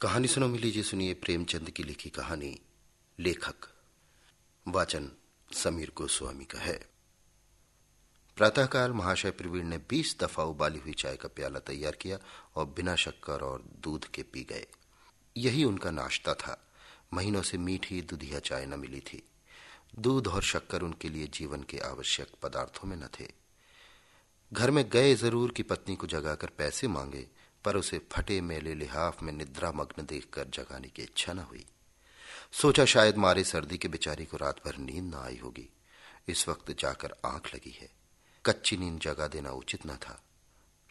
कहानी सुनो मिली जी, सुनिए प्रेमचंद की लिखी कहानी, लेखक, वाचन समीर गोस्वामी का है। प्रातःकाल महाशय प्रवीण ने बीस दफ़ा उबाली हुई चाय का प्याला तैयार किया और बिना शक्कर और दूध के पी गए। यही उनका नाश्ता था। महीनों से मीठी दुधिया चाय न मिली थी। दूध और शक्कर उनके लिए जीवन के आवश्यक पदार्थों में न थे। घर में गए ज़रूर की पत्नी को जगाकर पैसे मांगे पर उसे फटे मेले लिहाफ में निद्रा मग्न देखकर जगाने की इच्छा न हुई। सोचा शायद मारे सर्दी के बेचारी को रात भर नींद न आई होगी। इस वक्त जाकर आँख लगी है। कच्ची नींद जगा देना उचित न था।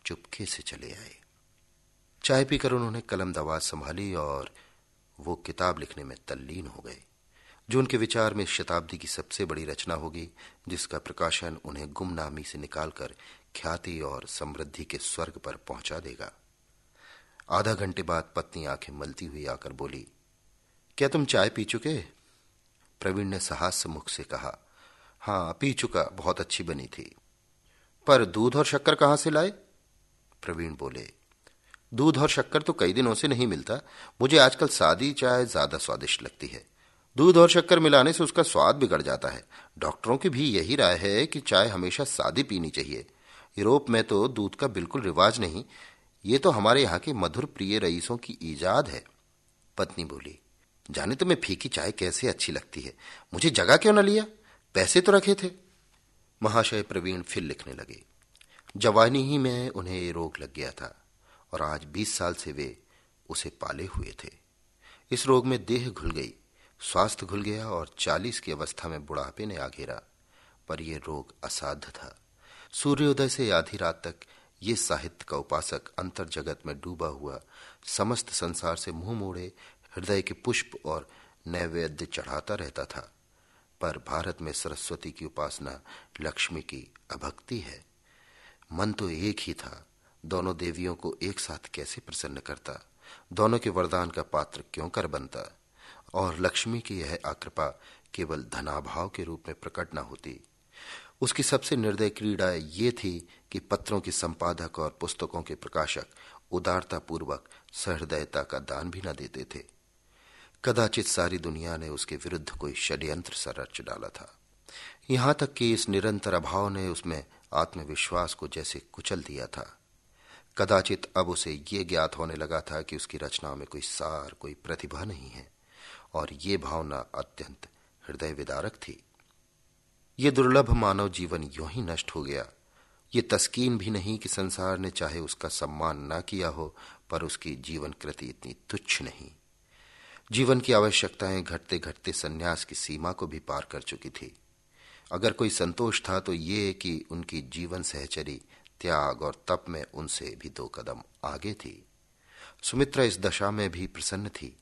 चुपके से चले आए। चाय पीकर उन्होंने कलम दवाज संभाली और वो किताब लिखने में तल्लीन हो गए, जो उनके विचार में शताब्दी की सबसे बड़ी रचना होगी, जिसका प्रकाशन उन्हें गुमनामी से निकालकर ख्याति और समृद्धि के स्वर्ग पर पहुँचा देगा। आधा घंटे बाद पत्नी आँखें मलती हुई आकर बोली, क्या तुम चाय पी चुके? प्रवीण ने साहस मुख से कहा, हाँ, पी चुका, बहुत अच्छी बनी थी। पर दूध और शक्कर कहाँ से लाए? प्रवीण बोले, दूध और शक्कर तो कई दिनों से नहीं मिलता। मुझे आजकल सादी चाय ज़्यादा स्वादिष्ट लगती है। दूध और शक्कर मिलाने से उसका स्वाद बिगड़ जाता है। डॉक्टरों की भी यही राय है कि चाय हमेशा सादी पीनी चाहिए। यूरोप में तो दूध का बिल्कुल रिवाज नहीं। ये तो हमारे यहाँ के मधुर प्रिय रईसों की ईजाद है। पत्नी बोली, जाने तुम्हें फीकी चाय कैसे अच्छी लगती है? मुझे जगह क्यों न लिया? पैसे तो रखे थे। महाशय प्रवीण फिर लिखने लगे, जवानी ही में उन्हें ये रोग लग गया था और आज बीस साल से वे उसे पाले हुए थे। इस रोग में देह घुल गई, स्वास्थ्य घुल गया और चालीस की अवस्था में बुढ़ापे ने आ घेरा, पर यह रोग असाध्य था। सूर्योदय से आधी रात तक ये साहित्य का उपासक अंतर जगत में डूबा हुआ समस्त संसार से मुँह मोड़े, हृदय के पुष्प और नैवेद्य चढ़ाता रहता था। पर भारत में सरस्वती की उपासना लक्ष्मी की अभक्ति है। मन तो एक ही था, दोनों देवियों को एक साथ कैसे प्रसन्न करता? दोनों के वरदान का पात्र क्यों कर बनता? और लक्ष्मी की यह आकृपा केवल धनाभाव के रूप में प्रकट न होती उसकी सबसे निर्दय क्रीड़ा ये थी कि पत्रों के संपादक और पुस्तकों के प्रकाशक उदारता पूर्वक सहृदयता का दान भी न देते थे। कदाचित सारी दुनिया ने उसके विरुद्ध कोई षड्यंत्र सा रच डाला था। यहाँ तक कि इस निरंतर अभाव ने उसमें आत्मविश्वास को जैसे कुचल दिया था। कदाचित अब उसे ये ज्ञात होने लगा था कि उसकी रचनाओं में कोई सार, कोई प्रतिभा नहीं है, और ये भावना अत्यंत हृदय विदारक थी। ये दुर्लभ मानव जीवन यूँ ही नष्ट हो गया। ये तस्कीन भी नहीं कि संसार ने चाहे उसका सम्मान न किया हो, पर उसकी जीवन कृति इतनी तुच्छ नहीं। जीवन की आवश्यकताएँ घटते घटते सन्यास की सीमा को भी पार कर चुकी थी। अगर कोई संतोष था तो ये कि उनकी जीवन सहचरी, त्याग और तप में उनसे भी दो कदम आगे थी। सुमित्रा इस दशा में भी प्रसन्न थी।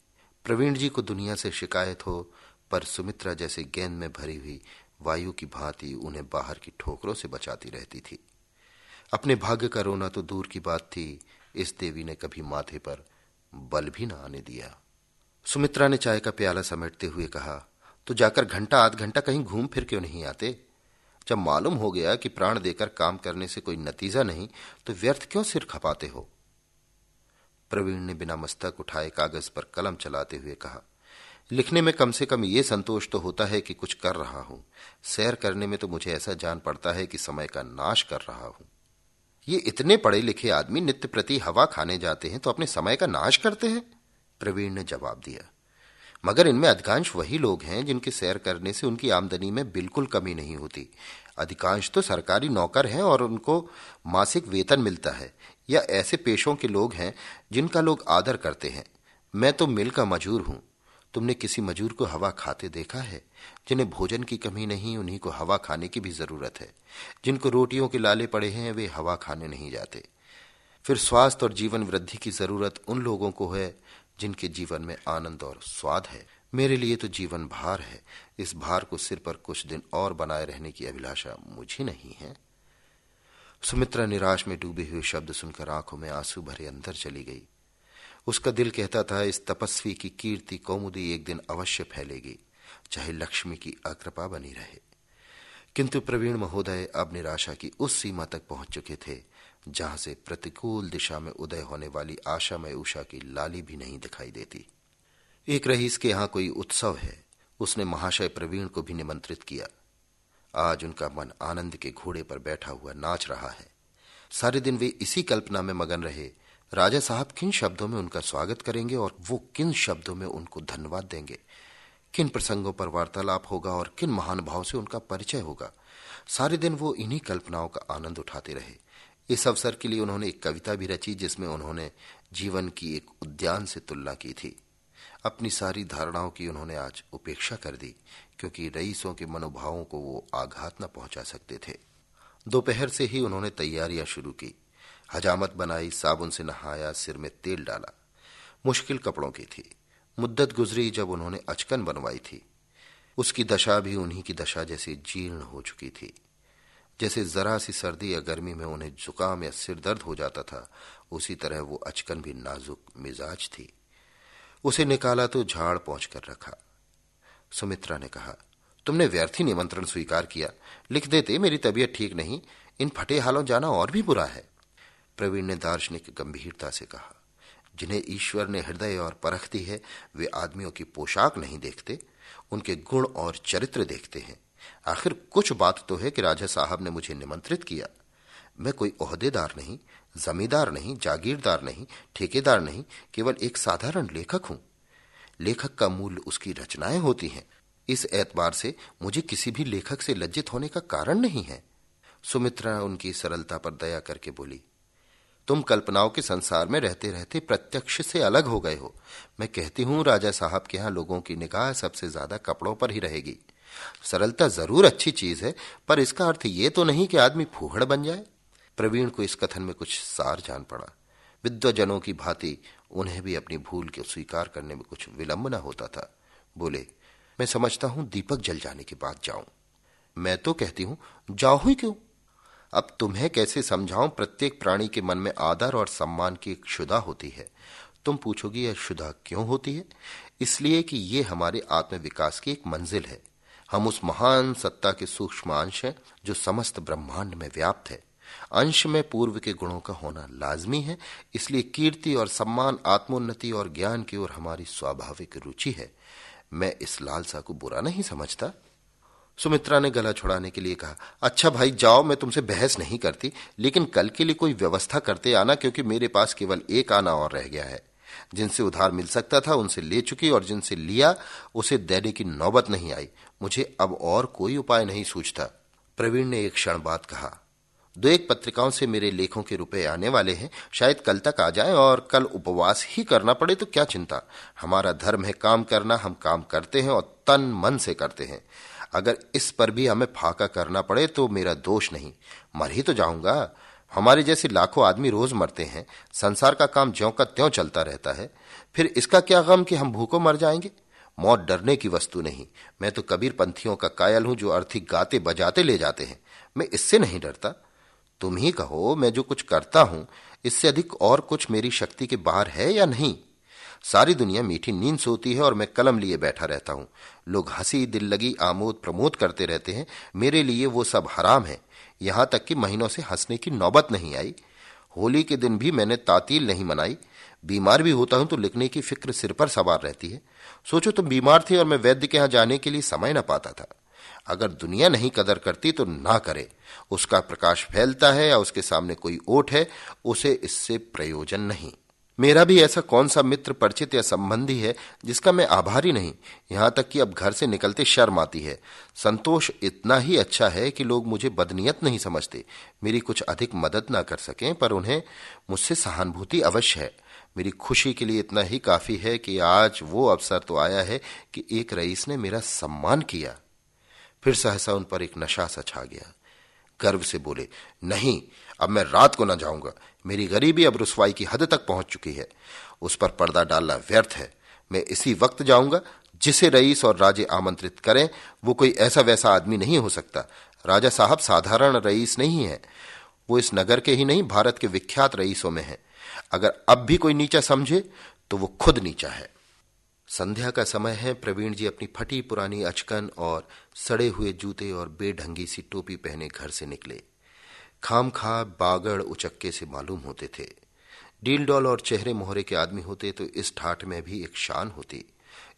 प्रवीण जी को दुनिया से शिकायत हो, पर सुमित्रा जैसे गेंद में भरी हुई वायु की भांति उन्हें बाहर की ठोकरों से बचाती रहती थी। अपने भाग्य का रोना तो दूर की बात थी, इस देवी ने कभी माथे पर बल भी ना आने दिया। सुमित्रा ने चाय का प्याला समेटते हुए कहा तो जाकर घंटा आध घंटा कहीं घूम फिर क्यों नहीं आते? जब मालूम हो गया कि प्राण देकर काम करने से कोई नतीजा नहीं तो व्यर्थ क्यों सिर खपाते हो? प्रवीण ने बिना मस्तक उठाए कागज़ पर कलम चलाते हुए कहा लिखने में कम से कम ये संतोष तो होता है कि कुछ कर रहा हूँ। सैर करने में तो मुझे ऐसा जान पड़ता है कि समय का नाश कर रहा हूँ। ये इतने पढ़े लिखे आदमी नित्य प्रति हवा खाने जाते हैं तो अपने समय का नाश करते हैं? प्रवीण ने जवाब दिया। मगर इनमें अधिकांश वही लोग हैं जिनके सैर करने से उनकी आमदनी में बिल्कुल कमी नहीं होती। अधिकांश तो सरकारी नौकर हैं और उनको मासिक वेतन मिलता है, या ऐसे पेशों के लोग हैं जिनका लोग आदर करते हैं। मैं तो मिल का मजूर हूँ। तुमने किसी मजूर को हवा खाते देखा है? जिन्हें भोजन की कमी नहीं, उन्हीं को हवा खाने की भी ज़रूरत है। जिनको रोटियों के लाले पड़े हैं, वे हवा खाने नहीं जाते। फिर स्वास्थ्य और जीवन वृद्धि की ज़रूरत उन लोगों को है, जिनके जीवन में आनंद और स्वाद है। मेरे लिए तो जीवन भार है। इस भार को सिर पर कुछ दिन और बनाए रहने की अभिलाषा मुझे नहीं है। सुमित्रा निराश में डूबे हुए शब्द सुनकर आँखों में आँसू भरे अंदर चली गई। उसका दिल कहता था, इस तपस्वी की कीर्ति कौमुदी एक दिन अवश्य फैलेगी, चाहे लक्ष्मी की अकृपा बनी रहे। किंतु प्रवीण महोदय अब निराशा की उस सीमा तक पहुँच चुके थे, जहाँ से प्रतिकूल दिशा में उदय होने वाली आशामय उषा की लाली भी नहीं दिखाई देती। एक रईस के यहाँ कोई उत्सव है, उसने महाशय प्रवीण को भी निमंत्रित किया। आज उनका मन आनंद के घोड़े पर बैठा हुआ नाच रहा है। सारे दिन वे इसी कल्पना में मगन रहे राजा साहब किन शब्दों में उनका स्वागत करेंगे और वो किन शब्दों में उनको धन्यवाद देंगे? किन प्रसंगों पर वार्तालाप होगा और किन महान भाव से उनका परिचय होगा? सारे दिन वो इन्हीं कल्पनाओं का आनंद उठाते रहे। इस अवसर के लिए उन्होंने एक कविता भी रची जिसमें उन्होंने जीवन की एक उद्यान से तुलना की थी। अपनी सारी धारणाओं की उन्होंने आज उपेक्षा कर दी, क्योंकि रईसों के मनोभावों को वो आघात न पहुँचा सकते थे। दोपहर से ही उन्होंने तैयारियाँ शुरू की। हजामत बनाई, साबुन से नहाया, सिर में तेल डाला। मुश्किल कपड़ों की थी। मुद्दत गुजरी जब उन्होंने अचकन बनवाई थी। उसकी दशा भी उन्हीं की दशा जैसी जीर्ण हो चुकी थी। जैसे जरा सी सर्दी या गर्मी में उन्हें जुकाम या सिर दर्द हो जाता था, उसी तरह वो अचकन भी नाजुक मिजाज थी। उसे निकाला तो झाड़ पहुँच कर रखा। सुमित्रा ने कहा, तुमने व्यर्थी निमंत्रण स्वीकार किया। लिख देते, मेरी तबीयत ठीक नहीं। इन फटे हालों जाना और भी बुरा है। प्रवीण ने दार्शनिक गंभीरता से कहा, जिन्हें ईश्वर ने हृदय और परख दी है, वे आदमियों की पोशाक नहीं देखते, उनके गुण और चरित्र देखते हैं। आखिर कुछ बात तो है कि राजा साहब ने मुझे निमंत्रित किया। मैं कोई ओहदेदार नहीं, जमींदार नहीं, जागीरदार नहीं, ठेकेदार नहीं, केवल एक साधारण लेखक हूँ। लेखक का मूल उसकी रचनाएँ होती हैं। इस एतबार से मुझे किसी भी लेखक से लज्जित होने का कारण नहीं है। सुमित्रा उनकी सरलता पर दया करके बोली तुम कल्पनाओं के संसार में रहते रहते प्रत्यक्ष से अलग हो गए हो। मैं कहती हूँ, राजा साहब के यहाँ लोगों की निगाह सबसे ज़्यादा कपड़ों पर ही रहेगी। सरलता ज़रूर अच्छी चीज़ है, पर इसका अर्थ ये तो नहीं कि आदमी फूहड़ बन जाए। प्रवीण को इस कथन में कुछ सार जान पड़ा। विद्वजनों की भांति उन्हें भी अपनी भूल को स्वीकार करने में कुछ विलंब न होता था। बोले, मैं समझता हूँ दीपक जल जाने के बाद जाऊँ। मैं तो कहती हूँ, जाओ ही क्यों? अब तुम्हें कैसे समझाऊं? प्रत्येक प्राणी के मन में आदर और सम्मान की एक क्षुधा होती है। तुम पूछोगी, यह शुदा क्यों होती है? इसलिए कि ये हमारे आत्म विकास की एक मंजिल है। हम उस महान सत्ता के सूक्ष्म अंश हैं, जो समस्त ब्रह्मांड में व्याप्त है। अंश में पूर्व के गुणों का होना लाजमी है, इसलिए कीर्ति और सम्मान, आत्मोन्नति और ज्ञान की ओर हमारी स्वाभाविक रुचि है। मैं इस लालसा को बुरा नहीं समझता। सुमित्रा ने गला छुड़ाने के लिए कहा अच्छा भाई, जाओ, मैं तुमसे बहस नहीं करती, लेकिन कल के लिए कोई व्यवस्था करते आना, क्योंकि मेरे पास केवल एक आना और रह गया है। जिनसे उधार मिल सकता था, उनसे ले चुकी और जिनसे लिया, उसे देने की नौबत नहीं आई। मुझे अब और कोई उपाय नहीं सूझता। प्रवीण ने एक क्षण बात कहा, दो एक पत्रिकाओं से मेरे लेखों के रुपए आने वाले हैं। शायद कल तक आ जाए और कल उपवास ही करना पड़े तो क्या चिंता? हमारा धर्म है काम करना, हम काम करते हैं और तन मन से करते हैं। अगर इस पर भी हमें फाका करना पड़े तो मेरा दोष नहीं। मर ही तो जाऊँगा। हमारे जैसे लाखों आदमी रोज मरते हैं। संसार का काम ज्यो का त्यों चलता रहता है। फिर इसका क्या गम कि हम भूखों मर जाएँगे? मौत डरने की वस्तु नहीं। मैं तो कबीर पंथियों का कायल हूँ जो अर्थी गाते बजाते ले जाते हैं। मैं इससे नहीं डरता। तुम ही कहो, मैं जो कुछ करता हूँ, इससे अधिक और कुछ मेरी शक्ति के बाहर है या नहीं? सारी दुनिया मीठी नींद सोती है और मैं कलम लिए बैठा रहता हूँ। लोग हँसी, दिल लगी, आमोद, प्रमोद करते रहते हैं। मेरे लिए वो सब हराम है। यहाँ तक कि महीनों से हंसने की नौबत नहीं आई। होली के दिन भी मैंने तातील नहीं मनाई। बीमार भी होता हूँ तो लिखने की फ़िक्र सिर पर सवार रहती है। सोचो तुम बीमार थे और मैं वैद्य के यहाँ जाने के लिए समय न पाता था। अगर दुनिया नहीं कदर करती तो ना करे। उसका प्रकाश फैलता है या उसके सामने कोई ओट है, उसे इससे प्रयोजन नहीं। मेरा भी ऐसा कौन सा मित्र परिचित या संबंधी है जिसका मैं आभारी नहीं? यहाँ तक कि अब घर से निकलते शर्म आती है। संतोष इतना ही अच्छा है कि लोग मुझे बदनीयत नहीं समझते। मेरी कुछ अधिक मदद ना कर सकें, पर उन्हें मुझसे सहानुभूति अवश्य है। मेरी खुशी के लिए इतना ही काफ़ी है कि आज वो अवसर तो आया है कि एक रईस ने मेरा सम्मान किया। फिर सहसा उन पर एक नशा सा छा गया। गर्व से बोले, नहीं, अब मैं रात को ना जाऊँगा। मेरी गरीबी अब रुसवाई की हद तक पहुँच चुकी है। उस पर पर्दा डालना व्यर्थ है। मैं इसी वक्त जाऊँगा जिसे रईस और राजे आमंत्रित करें। वो कोई ऐसा वैसा आदमी नहीं हो सकता। राजा साहब साधारण रईस नहीं है। वो इस नगर के ही नहीं, भारत के विख्यात रईसों में है। अगर अब भी कोई नीचा समझे तो वो खुद नीचा है। संध्या का समय है। प्रवीण जी अपनी फटी पुरानी अचकन और सड़े हुए जूते और बेढंगी सी टोपी पहने घर से निकले। खाम खा बागड़ उचक्के से मालूम होते थे। डील डॉल और चेहरे मोहरे के आदमी होते तो इस ठाठ में भी एक शान होती।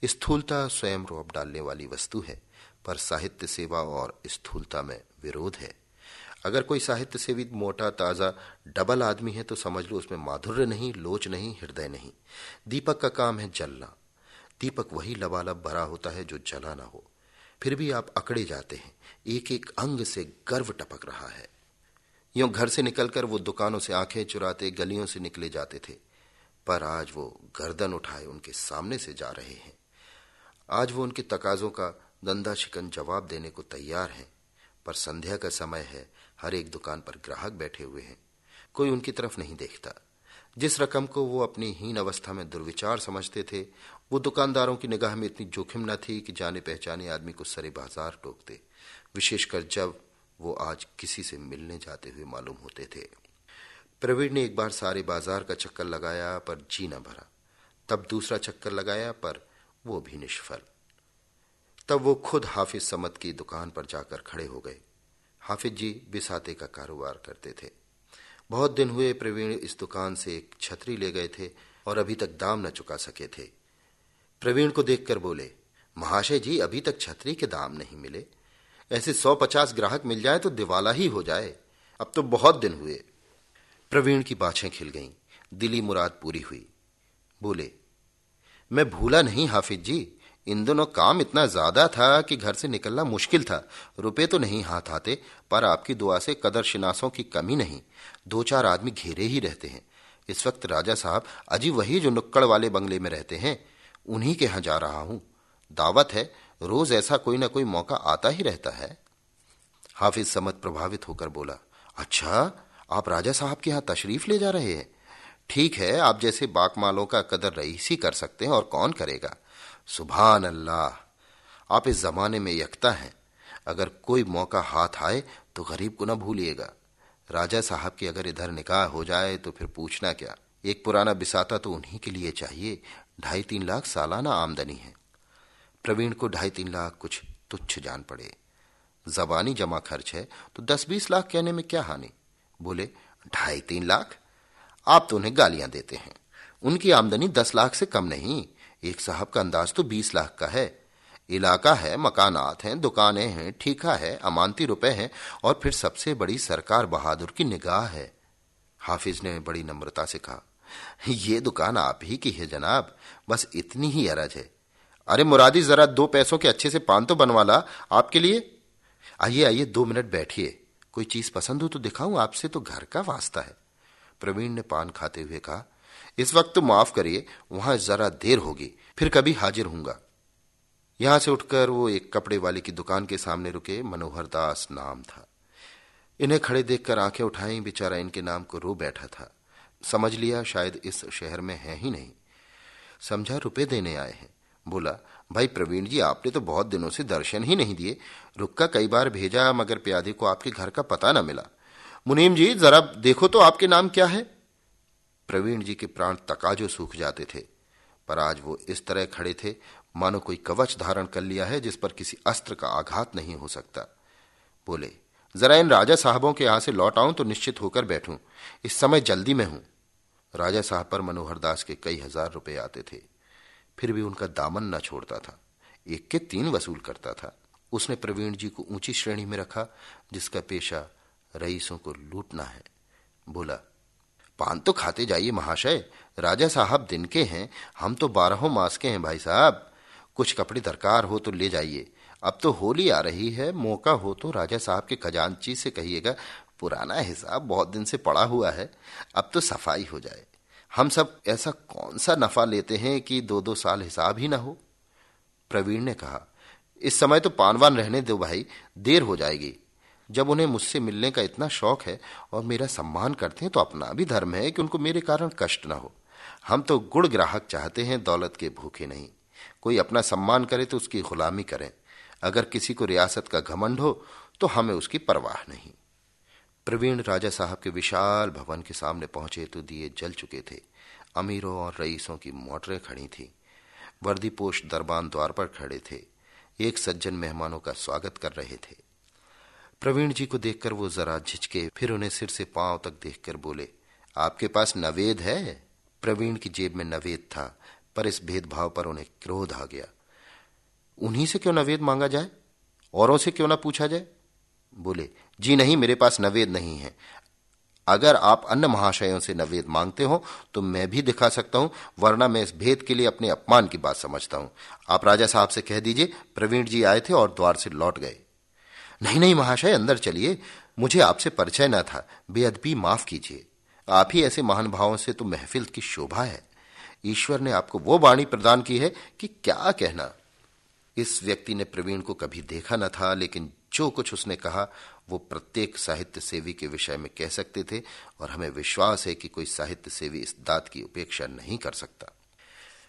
स्थूलता स्वयं रोप डालने वाली वस्तु है, पर साहित्य सेवा और स्थूलता में विरोध है। अगर कोई साहित्य सेवी मोटा ताज़ा डबल आदमी है तो समझ लो उसमें माधुर्य नहीं, लोच नहीं, हृदय नहीं। दीपक का काम है जलना। दीपक वही लबालब भरा होता है जो जला ना हो। फिर भी आप अकड़े जाते हैं। एक एक अंग से गर्व टपक रहा है। यूँ घर से निकलकर वो दुकानों से आँखें चुराते, गलियों से निकले जाते थे। पर आज वो गर्दन उठाए उनके सामने से जा रहे हैं। आज वो उनके तकाजों का दंदा शिकन जवाब देने को तैयार हैं। पर संध्या का समय है, हर एक दुकान पर ग्राहक बैठे हुए हैं। कोई उनकी तरफ़ नहीं देखता। जिस रकम को वो अपनी हीन अवस्था में दुर्विचार समझते थे, वो दुकानदारों की निगाह में इतनी जोखिम न थी कि जाने पहचाने आदमी को सरे बाज़ार टोकते। विशेषकर जब वो आज किसी से मिलने जाते हुए मालूम होते थे। प्रवीण ने एक बार सारे बाज़ार का चक्कर लगाया, पर जी न भरा। तब दूसरा चक्कर लगाया, पर वो भी निष्फल। तब वो खुद हाफिज समत की दुकान पर जाकर खड़े हो गए। हाफिज जी बिसाते का कारोबार करते थे। बहुत दिन हुए प्रवीण इस दुकान से एक छतरी ले गए थे और अभी तक दाम न चुका सके थे। प्रवीण को देखकर बोले, महाशय जी, अभी तक छतरी के दाम नहीं मिले। ऐसे सौ पचास ग्राहक मिल जाए तो दिवाला ही हो जाए। अब तो बहुत दिन हुए। प्रवीण की बाछें खिल गईं। दिली मुराद पूरी हुई। बोले, मैं भूला नहीं हाफिज जी। इन दोनों काम इतना ज़्यादा था कि घर से निकलना मुश्किल था। रुपए तो नहीं हाथ आते, पर आपकी दुआ से कदर शिनासों की कमी नहीं। दो चार आदमी घेरे ही रहते हैं। इस वक्त राजा साहब अजी वही जो नुक्कड़ वाले बंगले में रहते हैं। उन्हीं के यहाँ जा रहा हूँ। दावत है रोज ऐसा कोई ना कोई मौका आता ही रहता है। हाफिज समत प्रभावित होकर बोला अच्छा आप राजा साहब के यहाँ तशरीफ़ ले जा रहे हैं। ठीक है, आप जैसे बाकमालों का कदर रईस कर सकते हैं और कौन करेगा? सुबहान अल्लाह आप इस जमाने में यकता हैं। अगर कोई मौका हाथ आए तो गरीब को ना भूलिएगा। राजा साहब की अगर इधर निकाह हो जाए तो फिर पूछना क्या? एक पुराना बिसाता तो उन्हीं के लिए चाहिए। ढाई तीन लाख सालाना आमदनी है। प्रवीण को ढाई तीन लाख कुछ तुच्छ जान पड़े। जबानी जमा खर्च है तो दस बीस लाख कहने में क्या हानि? बोले, ढाई तीन लाख? आप तो उन्हें गालियाँ देते हैं। उनकी आमदनी दस लाख से कम नहीं, एक साहब का अंदाज तो बीस लाख का है। इलाका है, मकानात हैं, दुकानें हैं, ठीका है, अमानती रुपए हैं, और फिर सबसे बड़ी सरकार बहादुर की निगाह है। हाफिज ने बड़ी नम्रता से कहा, ये दुकान आप ही की है जनाब, बस इतनी ही अरज है। अरे मुरादी, जरा दो पैसों के अच्छे से पान तो बनवा ला, आपके लिए। आइए आइए, दो मिनट बैठिए। कोई चीज़ पसंद हो तो दिखाऊँ, आपसे तो घर का वास्ता है। प्रवीण ने पान खाते हुए कहा, इस वक्त तो माफ़ करिए, वहाँ जरा देर होगी, फिर कभी हाजिर हूँगा यहाँ से उठकर वो एक कपड़े वाले की दुकान के सामने रुके, मनोहर दास नाम था। इन्हें खड़े देखकर आँखें उठाई, बेचारा इनके नाम को रो बैठा था। समझ लिया, शायद इस शहर में है ही नहीं। समझा, रुपए देने आए हैं। बोला, भाई प्रवीण जी, आपने तो बहुत दिनों से दर्शन ही नहीं दिए। रुक्का कई बार भेजा, मगर प्यादे को आपके घर का पता न मिला। मुनीम जी, जरा देखो तो आपके नाम क्या है? प्रवीण जी के प्राण तकाजो सूख जाते थे, पर आज वो इस तरह खड़े थे, मानो कोई कवच धारण कर लिया है जिस पर किसी अस्त्र का आघात नहीं हो सकता। बोले, जरा इन राजा साहबों के यहाँ से लौट आऊँ तो निश्चित होकर बैठूं। इस समय जल्दी में हूँ। राजा साहब पर मनोहर दास के कई हज़ार रुपए आते थे। फिर भी उनका दामन न छोड़ता था। एक के तीन वसूल करता था। उसने प्रवीण जी को ऊँची श्रेणी में रखा, जिसका पेशा रईसों को लूटना है। बोला, पान तो खाते जाइए महाशय। राजा साहब दिन के हैं। हम तो बारहों मास के हैं भाई साहब। कुछ कपड़े दरकार हो तो ले जाइए। अब तो होली आ रही है। मौका हो तो राजा साहब के खजानची से कहिएगा, पुराना हिसाब बहुत दिन से पड़ा हुआ है। अब तो सफ़ाई हो जाए। हम सब ऐसा कौन सा नफा लेते हैं कि दो दो साल हिसाब ही ना हो? प्रवीण ने कहा, इस समय तो पानवान रहने दो भाई, देर हो जाएगी। जब उन्हें मुझसे मिलने का इतना शौक है और मेरा सम्मान करते हैं तो अपना भी धर्म है कि उनको मेरे कारण कष्ट ना हो। हम तो गुड़ ग्राहक चाहते हैं, दौलत के भूखे नहीं। कोई अपना सम्मान करे तो उसकी गुलामी करें। अगर किसी को रियासत का घमंड हो तो हमें उसकी परवाह नहीं। प्रवीण राजा साहब के विशाल भवन के सामने पहुँचे तो दिए जल चुके थे। अमीरों और रईसों की मोटरें खड़ी थी। वर्दीपोश दरबान द्वार पर खड़े थे। एक सज्जन मेहमानों का स्वागत कर रहे थे। प्रवीण जी को देखकर वो जरा झिझके, फिर उन्हें सिर से पाँव तक देखकर बोले, आपके पास नवेद है? प्रवीण की जेब में नवेद था, पर इस भेदभाव पर उन्हें क्रोध आ गया। उन्हीं से क्यों नवेद मांगा जाए? औरों से क्यों ना पूछा जाए? बोले, जी नहीं, मेरे पास नवेद नहीं है। अगर आप अन्य महाशयों से नवेद मांगते हो तो मैं भी दिखा सकता हूँ, वरना मैं इस भेद के लिए अपने अपमान की बात समझता हूँ। आप राजा साहब से कह दीजिए, प्रवीण जी आए थे और द्वार से लौट गए। नहीं नहीं महाशय, अंदर चलिए। मुझे आपसे परिचय न था। बेअदबी माफ़ कीजिए। आप ही ऐसे महान भावों से तो महफिल की शोभा है। ईश्वर ने आपको वो वाणी प्रदान की है कि क्या कहना। इस व्यक्ति ने प्रवीण को कभी देखा न था, लेकिन जो कुछ उसने कहा, वो प्रत्येक साहित्य सेवी के विषय में कह सकते थे, और हमें विश्वास है कि कोई साहित्य सेवी इस दात की उपेक्षा नहीं कर सकता।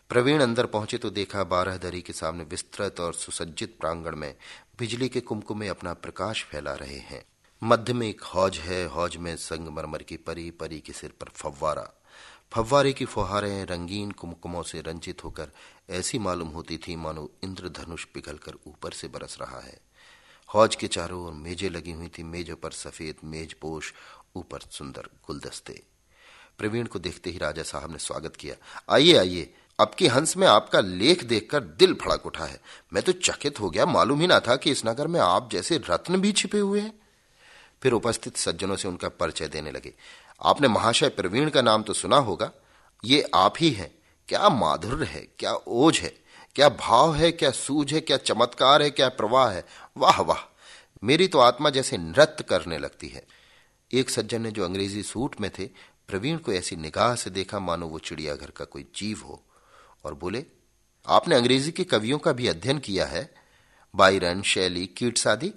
प्रवीण अंदर पहुँचे तो देखा बारह दरी के सामने विस्तृत और सुसज्जित प्रांगण में बिजली के कुमकुमे अपना प्रकाश फैला रहे हैं। मध्य में एक हौज है, हौज में संगमरमर की परी परी के सिर पर फव्वारा। फव्वारे की फुहारें रंगीन कुमकुमों से रंजित होकर ऐसी मालूम होती थी मानो इंद्रधनुष पिघलकर ऊपर से बरस रहा है। हौज के चारों ओर मेजें लगी हुई थी, मेजों पर सफ़ेद मेजपोश, ऊपर सुंदर गुलदस्ते। प्रवीण को देखते ही राजा साहब ने स्वागत किया। आइए आइए, अब हंस में आपका लेख देखकर दिल फड़क उठा है। मैं तो चकित हो गया, मालूम ही ना था कि इस नगर में आप जैसे रत्न भी छिपे हुए हैं। फिर उपस्थित सज्जनों से उनका परिचय देने लगे। आपने महाशय प्रवीण का नाम तो सुना होगा। ये आप ही हैं। क्या माधुर्य है, क्या ओझ है, क्या भाव है, क्या सूझ है, क्या चमत्कार है, क्या प्रवाह है। वाह वाह, मेरी तो आत्मा जैसे नृत्य करने लगती है। एक सज्जन ने जो अंग्रेज़ी सूट में थे, प्रवीण को ऐसी निगाह से देखा, मानो वो चिड़ियाघर का कोई जीव हो, और बोले, आपने अंग्रेज़ी के कवियों का भी अध्ययन किया है? बायरन शैली कीट्स आदि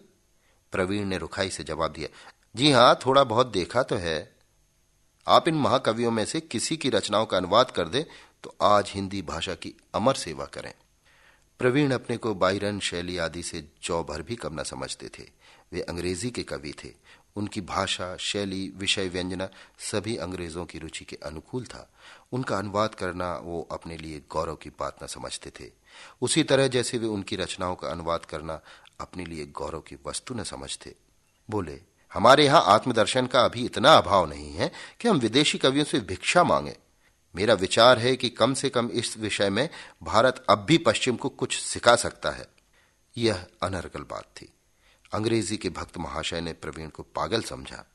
प्रवीण ने रुखाई से जवाब दिया, जी हाँ, थोड़ा बहुत देखा तो है। आप इन महाकवियों में से किसी की रचनाओं का अनुवाद कर दे तो आज हिंदी भाषा की अमर सेवा करें। प्रवीण अपने को बाइरन शैली आदि से जौ भर भी कम न समझते थे। वे अंग्रेज़ी के कवि थे। उनकी भाषा, शैली, विषय व्यंजना सभी अंग्रेज़ों की रुचि के अनुकूल था। उनका अनुवाद करना वो अपने लिए गौरव की बात न समझते थे। उसी तरह जैसे वे उनकी रचनाओं का अनुवाद करना अपने लिए गौरव की वस्तु न समझते। बोले, हमारे यहाँ आत्मदर्शन का अभी इतना अभाव नहीं है कि हम विदेशी कवियों से भिक्षा मांगे। मेरा विचार है कि कम से कम इस विषय में भारत अब भी पश्चिम को कुछ सिखा सकता है। यह अनर्गल बात थी। अंग्रेज़ी के भक्त महाशय ने प्रवीण को पागल समझा।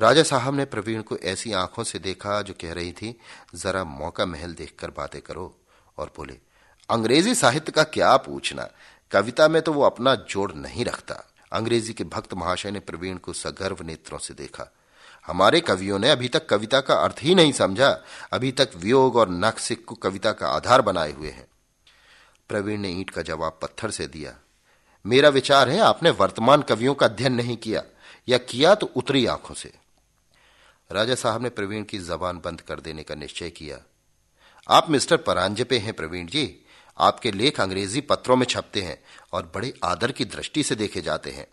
राजा साहब ने प्रवीण को ऐसी आँखों से देखा जो कह रही थी, जरा मौका महल देखकर बातें करो। और बोले, अंग्रेज़ी साहित्य का क्या पूछना? कविता में तो वो अपना जोड़ नहीं रखता। अंग्रेज़ी के भक्त महाशय ने प्रवीण को सगर्व नेत्रों से देखा। हमारे कवियों ने अभी तक कविता का अर्थ ही नहीं समझा। अभी तक वियोग और नक्सिक को कविता का आधार बनाए हुए हैं। प्रवीण ने ईंट का जवाब पत्थर से दिया। मेरा विचार है, आपने वर्तमान कवियों का अध्ययन नहीं किया, या किया तो उतरी आँखों से। राजा साहब ने प्रवीण की जबान बंद कर देने का निश्चय किया। आप मिस्टर परांजपे हैं, प्रवीण जी। आपके लेख अंग्रेज़ी पत्रों में छपते हैं और बड़े आदर की दृष्टि से देखे जाते हैं।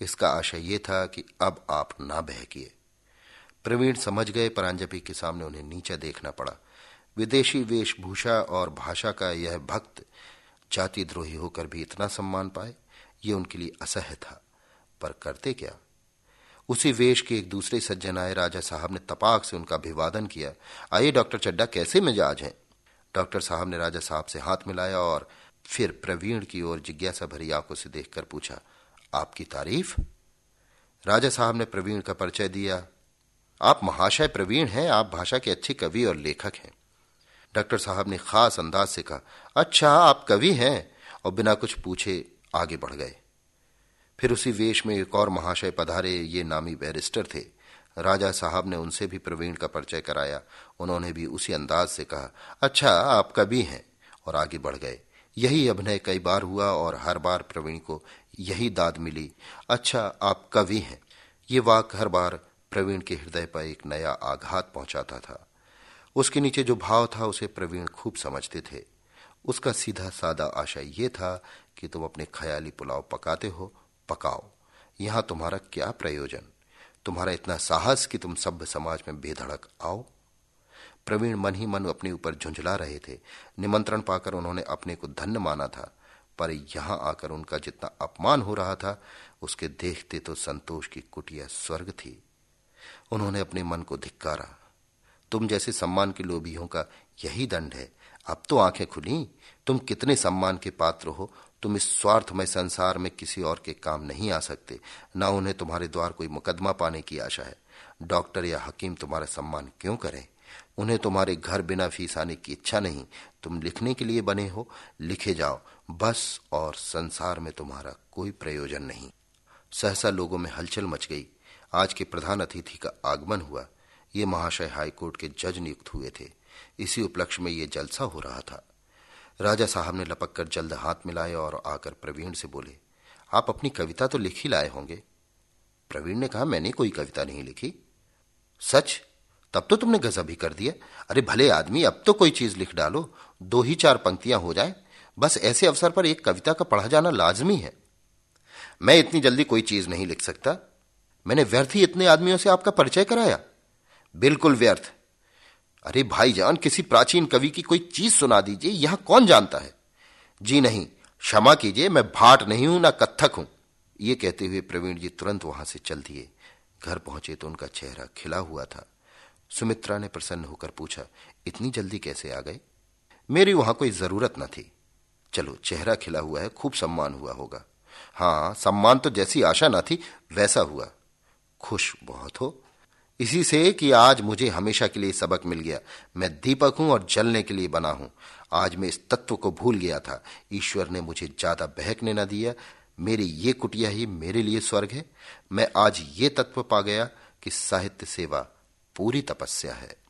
इसका आशय यह था कि अब आप ना बहकिए। प्रवीण समझ गए, परांजपी के सामने उन्हें नीचा देखना पड़ा। विदेशी वेशभूषा और भाषा का यह भक्त जाति द्रोही होकर भी इतना सम्मान पाए, ये उनके लिए असह्य था। पर करते क्या? उसी वेश के एक दूसरे सज्जन आए, राजा साहब ने तपाक से उनका अभिवादन किया। आइए, डॉक्टर चड्डा, कैसे मिजाज हैं? डॉक्टर साहब ने राजा साहब से हाथ मिलाया और फिर प्रवीण की ओर जिज्ञासा भरी आँखों से देखकर पूछा आपकी तारीफ़? राजा साहब ने प्रवीण का परिचय दिया। आप महाशय प्रवीण हैं, आप भाषा के अच्छे कवि और लेखक हैं। डॉक्टर साहब ने खास अंदाज से कहा अच्छा आप कवि हैं, और बिना कुछ पूछे आगे बढ़ गए। फिर उसी वेश में एक और महाशय पधारे, ये नामी बैरिस्टर थे। राजा साहब ने उनसे भी प्रवीण का परिचय कराया। उन्होंने भी उसी अंदाज से कहा अच्छा आप कवि हैं, और आगे बढ़ गए। यही अभिनय कई बार हुआ और हर बार प्रवीण को यही दाद मिली। अच्छा आप कवि हैं। ये वाक हर बार प्रवीण के हृदय पर एक नया आघात पहुंचाता था। उसके नीचे जो भाव था, उसे प्रवीण खूब समझते थे। उसका सीधा सादा आशय यह था कि तुम अपने ख्याली पुलाव पकाते हो, पकाओ। यहाँ तुम्हारा क्या प्रयोजन? तुम्हारा इतना साहस कि तुम सभ्य समाज में बेधड़क आओ। प्रवीण मन ही मन अपने ऊपर झुंझला रहे थे। निमंत्रण पाकर उन्होंने अपने को धन्य माना था। पर यहाँ आकर उनका जितना अपमान हो रहा था, उसके देखते तो संतोष की कुटिया स्वर्ग थी। उन्होंने अपने मन को धिक्कारा। तुम जैसे सम्मान के लोभियों का यही दंड है। अब तो आँखें खुली। तुम कितने सम्मान के पात्र हो। तुम इस स्वार्थमय संसार में किसी और के काम नहीं आ सकते। न उन्हें तुम्हारे द्वार कोई मुकदमा पाने की आशा है। डॉक्टर या हकीम तुम्हारा सम्मान क्यों करें? उन्हें तुम्हारे घर बिना फ़ीस आने की इच्छा नहीं। तुम लिखने के लिए बने हो, लिखे जाओ। बस और संसार में तुम्हारा कोई प्रयोजन नहीं। सहसा लोगों में हलचल मच गई। आज के प्रधान अतिथि का आगमन हुआ। ये महाशय हाईकोर्ट के जज नियुक्त हुए थे। इसी उपलक्ष्य में ये जलसा हो रहा था। राजा साहब ने लपक कर जल्द हाथ मिलाए और आकर प्रवीण से बोले, आप अपनी कविता तो लिख ही लाए होंगे। प्रवीण ने कहा, मैंने कोई कविता नहीं लिखी। सच? तब तो तुमने गजब ही कर दिया। अरे भले आदमी, अब तो कोई चीज़ लिख डालो। दो ही चार पंक्तियाँ हो जाए। बस ऐसे अवसर पर एक कविता का पढ़ा जाना लाजमी है। मैं इतनी जल्दी कोई चीज़ नहीं लिख सकता। मैंने व्यर्थ ही इतने आदमियों से आपका परिचय कराया। बिल्कुल व्यर्थ। अरे भाईजान, किसी प्राचीन कवि की कोई चीज़ सुना दीजिए, यहाँ कौन जानता है? जी नहीं, क्षमा कीजिए, मैं भाट नहीं हूँ, ना कत्थक हूँ। ये कहते हुए प्रवीण जी तुरंत वहाँ से चल दिए। घर पहुँचे तो उनका चेहरा खिला हुआ था। सुमित्रा ने प्रसन्न होकर पूछा, इतनी जल्दी कैसे आ गए? मेरी वहाँ कोई ज़रूरत न थी। चलो, चेहरा खिला हुआ है, खूब सम्मान हुआ होगा। हाँ सम्मान तो जैसी आशा ना थी, वैसा हुआ। खुश बहुत हो। इसी से कि आज मुझे हमेशा के लिए सबक मिल गया। मैं दीपक हूँ और जलने के लिए बना हूँ। आज मैं इस तत्व को भूल गया था। ईश्वर ने मुझे ज़्यादा बहकने न दिया। मेरी ये कुटिया ही मेरे लिए स्वर्ग है। मैं आज ये तत्व पा गया कि साहित्य सेवा पूरी तपस्या है।